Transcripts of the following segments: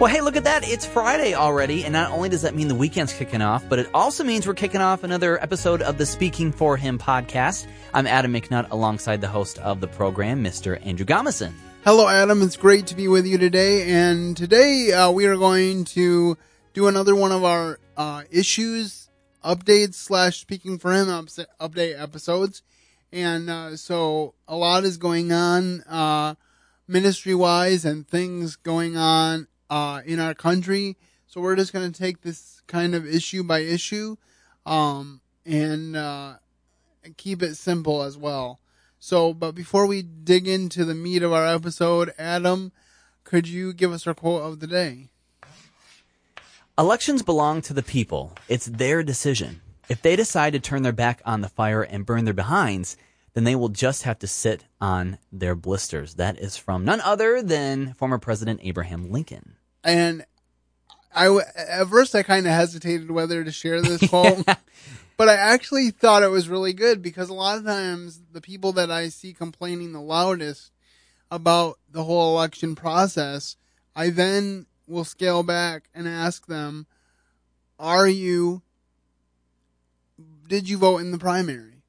Well, hey, look at that. It's Friday already, and not only does that mean the weekend's kicking off, but it also means we're kicking off another episode of the Speaking for Him podcast. I'm Adam McNutt alongside the host of the program, Mr. Andrew Gomison. Hello, Adam. It's great to be with you today. And today uh, we are going to do another one of our uh, issues updates slash Speaking for Him update episodes. And uh, so a lot is going on uh, ministry wise and things going on uh, in our country. So we're just going to take this kind of issue by issue, um, and, uh, keep it simple as well. So, but before we dig into the meat of our episode, Adam, could you give us our quote of the day? Elections belong to the people. It's their decision. If they decide to turn their back on the fire and burn their behinds, then they will just have to sit on their blisters. That is from none other than former President Abraham Lincoln. And I at first I kind of hesitated whether to share this quote, but I actually thought it was really good because a lot of times the people that I see complaining the loudest about the whole election process, I then will scale back and ask them, "Are you? Did you vote in the primary?"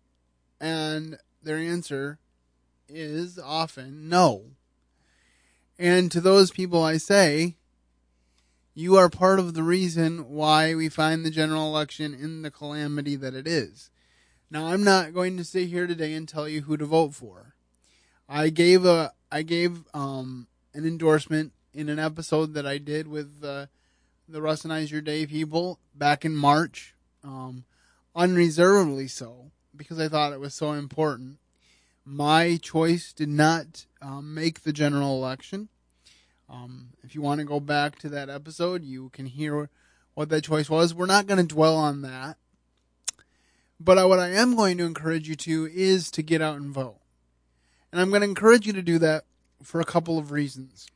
And their answer is often no. And to those people I say, you are part of the reason why we find the general election in the calamity that it is. Now, I'm not going to sit here today and tell you who to vote for. I gave a I gave um, an endorsement in an episode that I did with uh, the Russinize Your Day people back in March, um, unreservedly so, because I thought it was so important. My choice did not um, make the general election. Um, if you want to go back to that episode, you can hear what that choice was. We're not going to dwell on that. But what I am going to encourage you to is to get out and vote. And I'm going to encourage you to do that for a couple of reasons.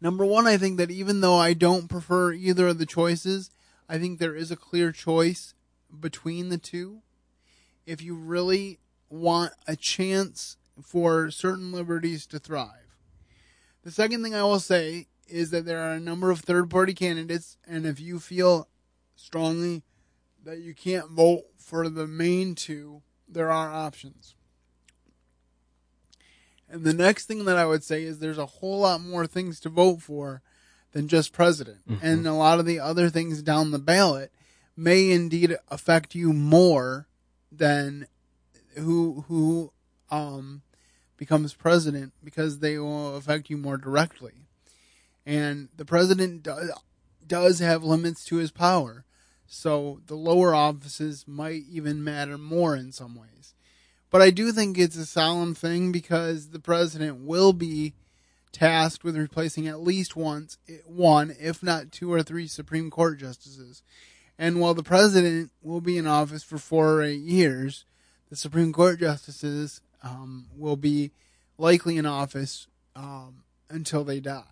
Number one, I think that even though I don't prefer either of the choices, I think there is a clear choice between the two. If you really want a chance for certain liberties to thrive. The second thing I will say is that there are a number of third party candidates, and if you feel strongly that you can't vote for the main two, there are options. And the next thing that I would say is there's a whole lot more things to vote for than just president. Mm-hmm. And a lot of the other things down the ballot may indeed affect you more than who who um becomes president because they will affect you more directly. And the president does, does have limits to his power. So the lower offices might even matter more in some ways. But I do think it's a solemn thing because the president will be tasked with replacing at least once one, if not two or three Supreme Court justices. And while the president will be in office for four or eight years, the Supreme Court justices um, will be likely in office um, until they die.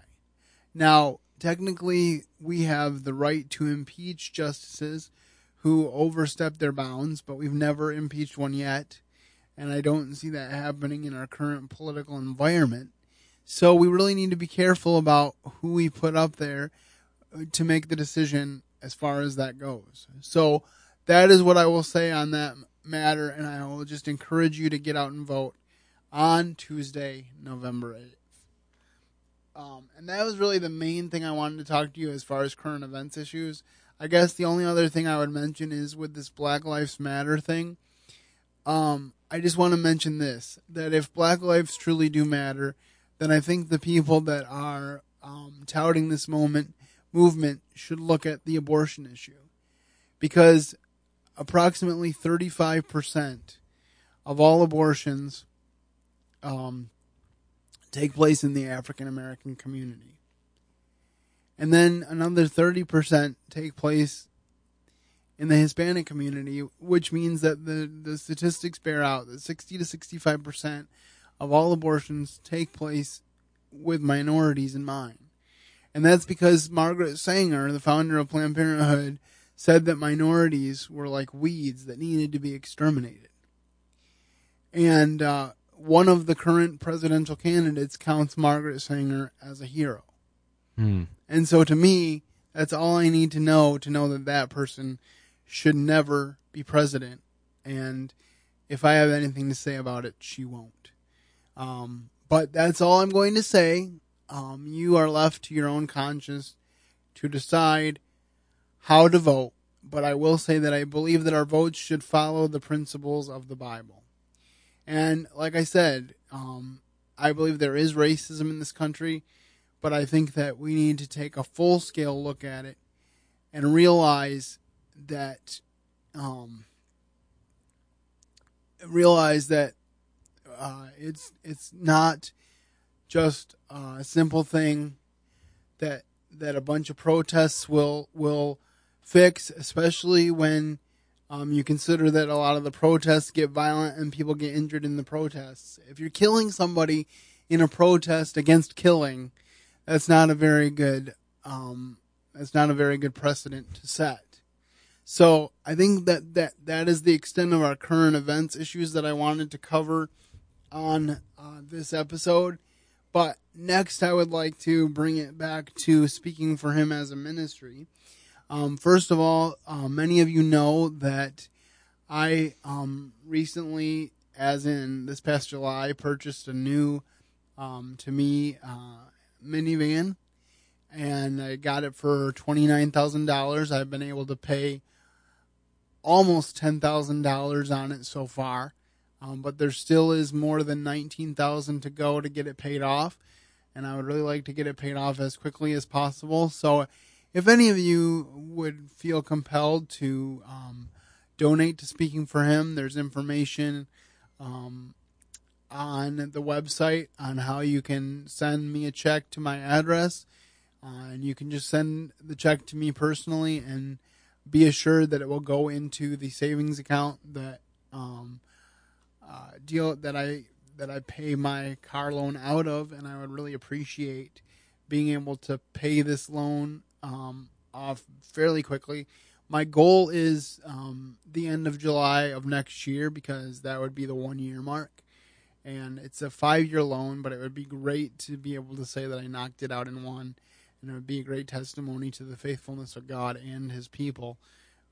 Now, technically, we have the right to impeach justices who overstep their bounds, but we've never impeached one yet. And I don't see that happening in our current political environment. So we really need to be careful about who we put up there to make the decision as far as that goes. So that is what I will say on that matter, and I will just encourage you to get out and vote on Tuesday, November 8th. Um, and that was really the main thing I wanted to talk to you as far as current events issues. I guess the only other thing I would mention is with this Black Lives Matter thing. Um, I just want to mention this that if Black lives truly do matter, then I think the people that are um, touting this moment movement should look at the abortion issue because approximately 35% of all abortions um, take place in the African American community. And then another 30% take place in the Hispanic community, which means that the, the statistics bear out that 60 to 65% of all abortions take place with minorities in mind. And that's because Margaret Sanger, the founder of Planned Parenthood, said that minorities were like weeds that needed to be exterminated. And uh, one of the current presidential candidates counts Margaret Sanger as a hero. Hmm. And so to me, that's all I need to know to know that that person should never be president. And if I have anything to say about it, she won't. Um, but that's all I'm going to say. Um, you are left to your own conscience to decide how to vote. But I will say that I believe that our votes should follow the principles of the Bible. And like I said, um, I believe there is racism in this country, but I think that we need to take a full scale look at it and realize that um, realize that uh, it's it's not just a simple thing that that a bunch of protests will will fix, especially when um, you consider that a lot of the protests get violent and people get injured in the protests. If you're killing somebody in a protest against killing, that's not a very good um, that's not a very good precedent to set. So I think that, that that is the extent of our current events issues that I wanted to cover on uh, this episode. But next, I would like to bring it back to speaking for him as a ministry. Um, first of all, uh, many of you know that I um, recently, as in this past July, purchased a new, um, to me, uh, minivan, and I got it for twenty nine thousand dollars. I've been able to pay almost ten thousand dollars on it so far, um, but there still is more than nineteen thousand to go to get it paid off, and I would really like to get it paid off as quickly as possible. So, if any of you would feel compelled to um, donate to Speaking for Him, there's information. Um, on the website on how you can send me a check to my address. Uh, and you can just send the check to me personally and be assured that it will go into the savings account that um, uh, deal that I that I pay my car loan out of, and I would really appreciate being able to pay this loan um, off fairly quickly. My goal is um, the end of July of next year because that would be the one year mark. And it's a five year loan, but it would be great to be able to say that I knocked it out in one and it would be a great testimony to the faithfulness of God and His people.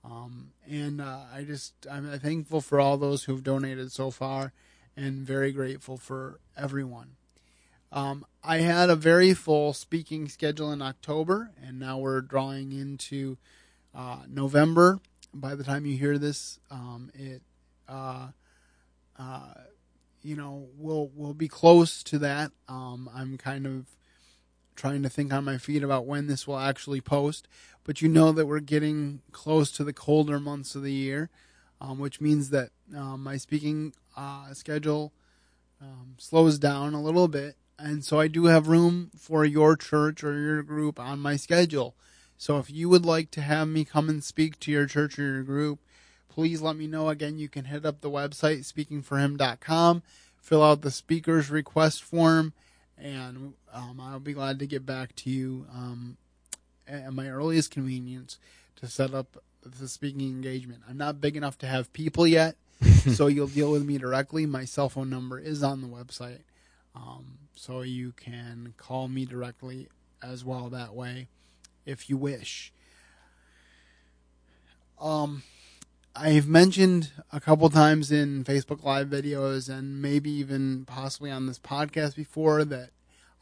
Um, and uh, I just I'm thankful for all those who have donated so far, and very grateful for everyone. Um, I had a very full speaking schedule in October, and now we're drawing into uh, November. By the time you hear this, um, it uh, uh you know we'll we'll be close to that. Um, I'm kind of trying to think on my feet about when this will actually post. But you know that we're getting close to the colder months of the year, um, which means that um, my speaking uh, schedule um, slows down a little bit. And so I do have room for your church or your group on my schedule. So if you would like to have me come and speak to your church or your group, please let me know. Again, you can hit up the website, speakingforhim.com, fill out the speaker's request form, and um, I'll be glad to get back to you um, at my earliest convenience to set up the speaking engagement. I'm not big enough to have people yet, so you'll deal with me directly. My cell phone number is on the website, um, so you can call me directly as well that way if you wish. Um, I've mentioned a couple times in Facebook Live videos and maybe even possibly on this podcast before that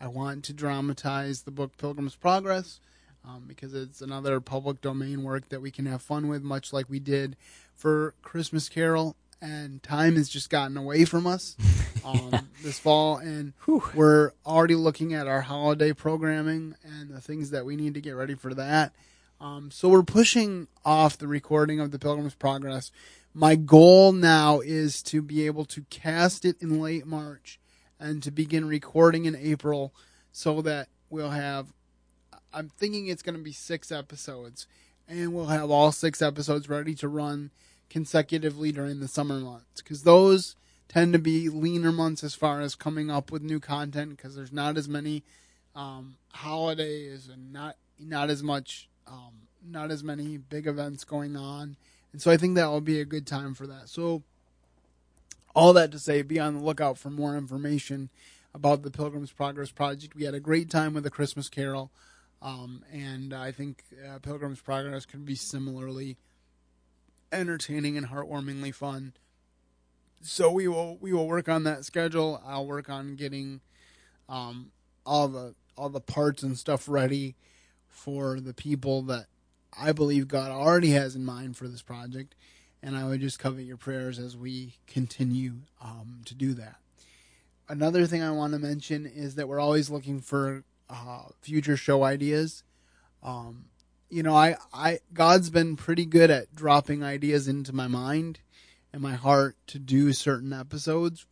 I want to dramatize the book Pilgrim's Progress um, because it's another public domain work that we can have fun with, much like we did for Christmas Carol. And time has just gotten away from us um, yeah. this fall, and Whew. we're already looking at our holiday programming and the things that we need to get ready for that. Um, so we're pushing off the recording of the Pilgrim's Progress. My goal now is to be able to cast it in late March and to begin recording in April so that we'll have I'm thinking it's going to be 6 episodes and we'll have all 6 episodes ready to run consecutively during the summer months cuz those tend to be leaner months as far as coming up with new content because there's not as many um, holidays and not not as much um, not as many big events going on. And so I think that will be a good time for that. So, all that to say, be on the lookout for more information about the Pilgrim's Progress Project. We had a great time with the Christmas Carol. Um, and I think uh, Pilgrim's Progress could be similarly entertaining and heartwarmingly fun. So we will we will work on that schedule. I'll work on getting um, all the all the parts and stuff ready for the people that I believe God already has in mind for this project. And I would just covet your prayers as we continue um, to do that. Another thing I want to mention is that we're always looking for uh, future show ideas. Um, you know, I, I God's been pretty good at dropping ideas into my mind and my heart to do certain episodes.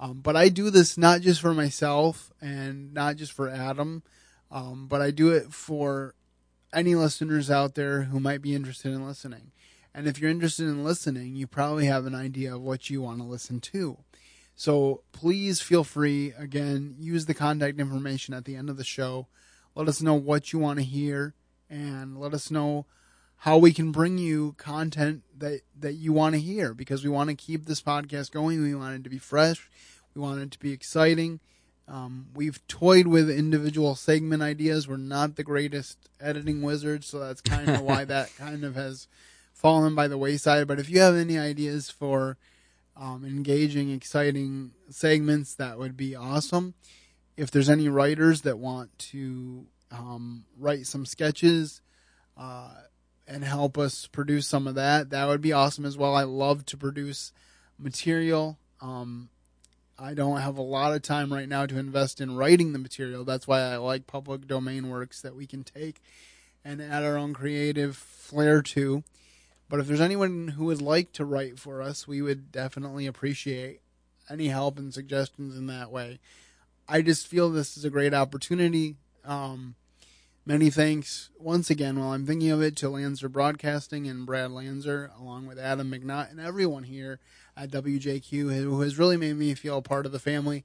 Um, but I do this not just for myself and not just for Adam, um, but I do it for any listeners out there who might be interested in listening. And if you're interested in listening, you probably have an idea of what you want to listen to. So please feel free, again, use the contact information at the end of the show. Let us know what you want to hear and let us know how we can bring you content that, that you want to hear because we want to keep this podcast going. We want it to be fresh. We want it to be exciting. Um, we've toyed with individual segment ideas. We're not the greatest editing wizards, so that's kind of why that kind of has fallen by the wayside. But if you have any ideas for um, engaging, exciting segments, that would be awesome. If there's any writers that want to um, write some sketches uh, and help us produce some of that, that would be awesome as well. I love to produce material. Um, I don't have a lot of time right now to invest in writing the material. That's why I like public domain works that we can take and add our own creative flair to. But if there's anyone who would like to write for us, we would definitely appreciate any help and suggestions in that way. I just feel this is a great opportunity. Um, many thanks once again while I'm thinking of it to Lanser Broadcasting and Brad Lanser, along with Adam McNutt and everyone here at WJQ who has really made me feel part of the family.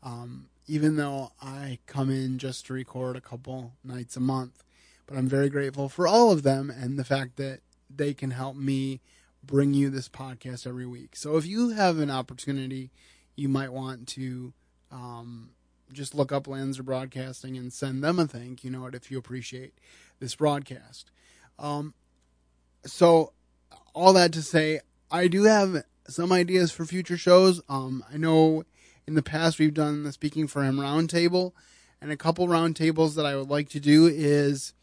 Um, even though I come in just to record a couple nights a month, but I'm very grateful for all of them and the fact that they can help me bring you this podcast every week. So if you have an opportunity, you might want to um, just look up Lanser Broadcasting and send them a thank you note if you appreciate this broadcast. Um, so all that to say, I do have some ideas for future shows. Um, I know in the past we've done the Speaking for Him roundtable, and a couple roundtables that I would like to do is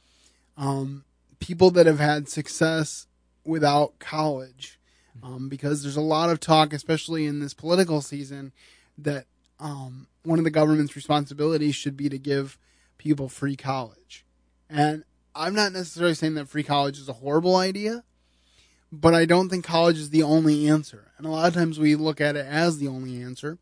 um, people that have had success without college. Um, because there's a lot of talk, especially in this political season, that um, one of the government's responsibilities should be to give people free college. And I'm not necessarily saying that free college is a horrible idea, but I don't think college is the only answer. And a lot of times we look at it as the only answer.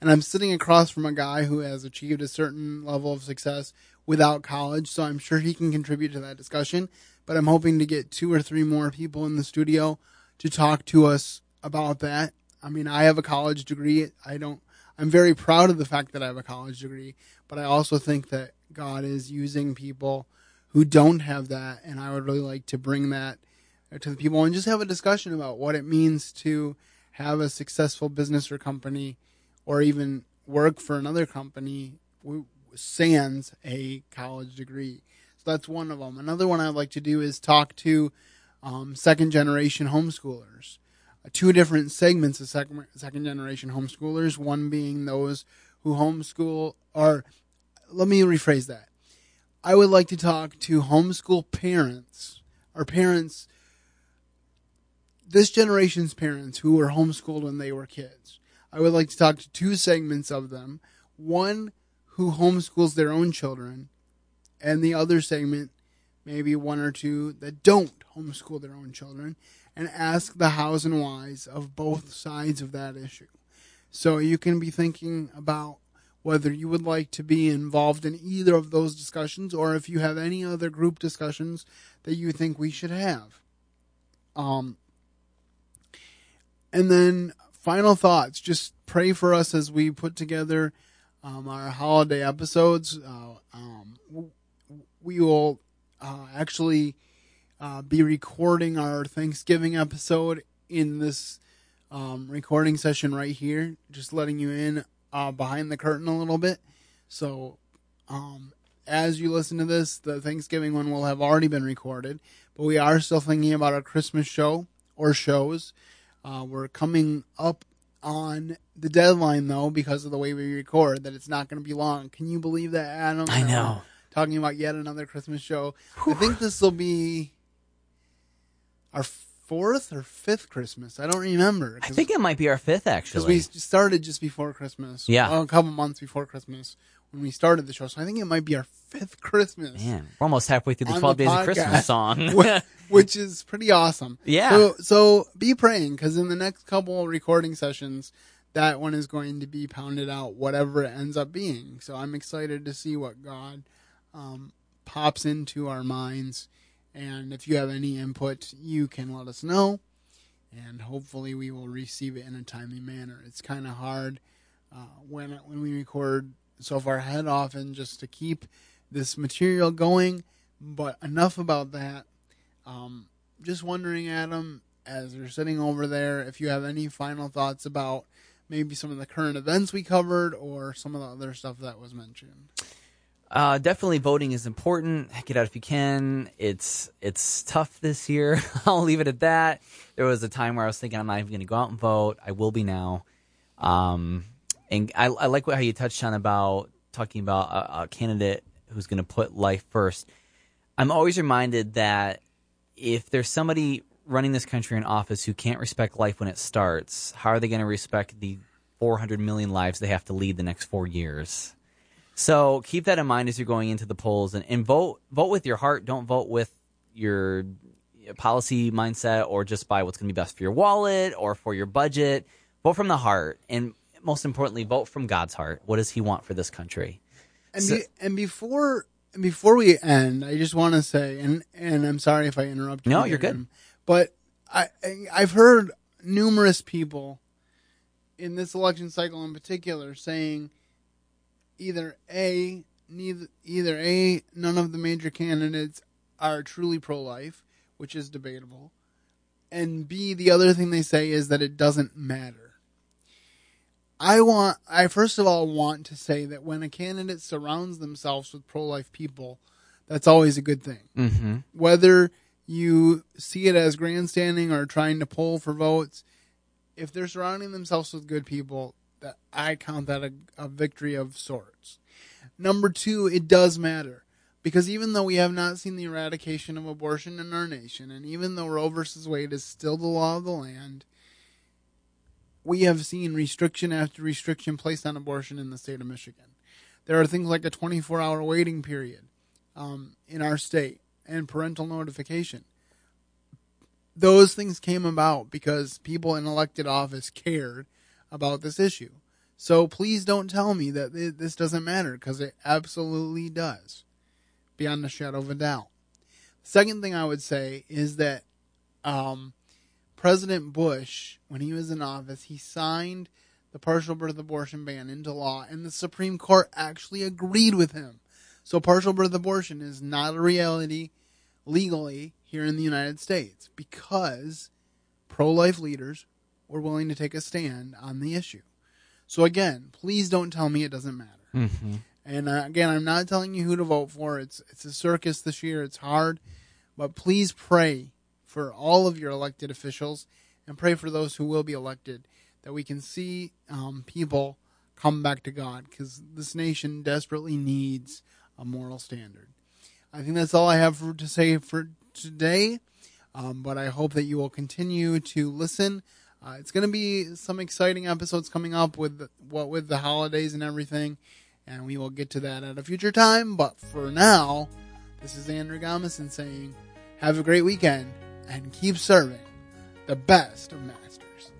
And I'm sitting across from a guy who has achieved a certain level of success without college, so I'm sure he can contribute to that discussion. But I'm hoping to get two or three more people in the studio to talk to us about that. I mean, I have a college degree. I don't, I'm very proud of the fact that I have a college degree, but I also think that God is using people who don't have that, and I would really like to bring that to the people and just have a discussion about what it means to have a successful business or company or even work for another company sans a college degree. So that's one of them. Another one I'd like to do is talk to um, second generation homeschoolers. Two different segments of second, second generation homeschoolers, one being those who homeschool, or let me rephrase that. I would like to talk to homeschool parents or parents this generation's parents who were homeschooled when they were kids. I would like to talk to two segments of them. One who homeschools their own children, and the other segment, maybe one or two that don't homeschool their own children, and ask the hows and whys of both sides of that issue. So you can be thinking about whether you would like to be involved in either of those discussions or if you have any other group discussions that you think we should have. Um, and then final thoughts. Just pray for us as we put together um, our holiday episodes. Uh, um, we will uh, actually uh, be recording our Thanksgiving episode in this um, recording session right here. Just letting you in uh, behind the curtain a little bit. So um, as you listen to this, the Thanksgiving one will have already been recorded, but we are still thinking about our Christmas show or shows. Uh, we're coming up on the deadline though because of the way we record that it's not going to be long. Can you believe that, Adam? I know. Talking about yet another Christmas show. I think this will be our fourth or fifth Christmas. I don't remember. I think it might be our fifth actually. because actually. we started just before Christmas. Yeah. well, a couple months before Christmas when we started the show. So I think it might be our fifth Christmas. Man, we're almost halfway through the On Twelve the Days of podcast. Christmas song. Wh- which is pretty awesome. Yeah. So, so be praying because in the next couple recording sessions, that one is going to be pounded out, whatever it ends up being. So I'm excited to see what God um, pops into our minds. And if you have any input, you can let us know. And hopefully, we will receive it in a timely manner. It's kind of hard uh, when when we record so far ahead, often just to keep this material going. But enough about that. Um, just wondering, Adam, as you're sitting over there, if you have any final thoughts about maybe some of the current events we covered or some of the other stuff that was mentioned. Uh, definitely voting is important. Get out if you can. It's it's tough this year. I'll leave it at that. There was a time where I was thinking I'm not even going to go out and vote. I will be now. Um, and I, I like how you touched on about talking about a, a candidate who's going to put life first. I'm always reminded that if there's somebody running this country in office who can't respect life when it starts, how are they going to respect the 400 million lives they have to lead the next four years? So keep that in mind as you're going into the polls and, and vote vote with your heart. Don't vote with your policy mindset or just by what's going to be best for your wallet or for your budget. Vote from the heart, and most importantly, vote from God's heart. What does He want for this country? And So- be, and before and before we end, I just want to say, and and I'm sorry if I interrupt you. No, you're good. But I- I've heard numerous people in this election cycle in particular saying either a neither either a none of the major candidates are truly pro-life, which is debatable, and b the other thing they say is that it doesn't matter. I want I first of all want to say that when a candidate surrounds themselves with pro-life people, that's always a good thing. Mm-hmm. Whether you see it as grandstanding or trying to poll for votes, if they're surrounding themselves with good people, that I count that a, a victory of sorts. Number two, it does matter because even though we have not seen the eradication of abortion in our nation, and even though Roe versus Wade is still the law of the land, we have seen restriction after restriction placed on abortion in the state of Michigan. There are things like a 24 hour waiting period um, in our state and parental notification. Those things came about because people in elected office cared about this issue. So please don't tell me that thi- this doesn't matter because it absolutely does, beyond a shadow of a doubt. Second thing I would say is that um, President Bush, when he was in office, he signed the partial birth abortion ban into law, and the Supreme Court actually agreed with him. So partial birth abortion is not a reality legally here in the United States because pro life leaders were willing to take a stand on the issue. So again, please don't tell me it doesn't matter. Mm-hmm. And uh, again, I'm not telling you who to vote for. It's it's a circus this year. It's hard, but please pray for all of your elected officials and pray for those who will be elected that we can see um, people come back to God because this nation desperately needs a moral standard. I think that's all I have for, to say for today. Um, but I hope that you will continue to listen. Uh, it's going to be some exciting episodes coming up with what with the holidays and everything, and we will get to that at a future time. But for now, this is Andrew Gomison saying, "Have a great weekend and keep serving the best of masters."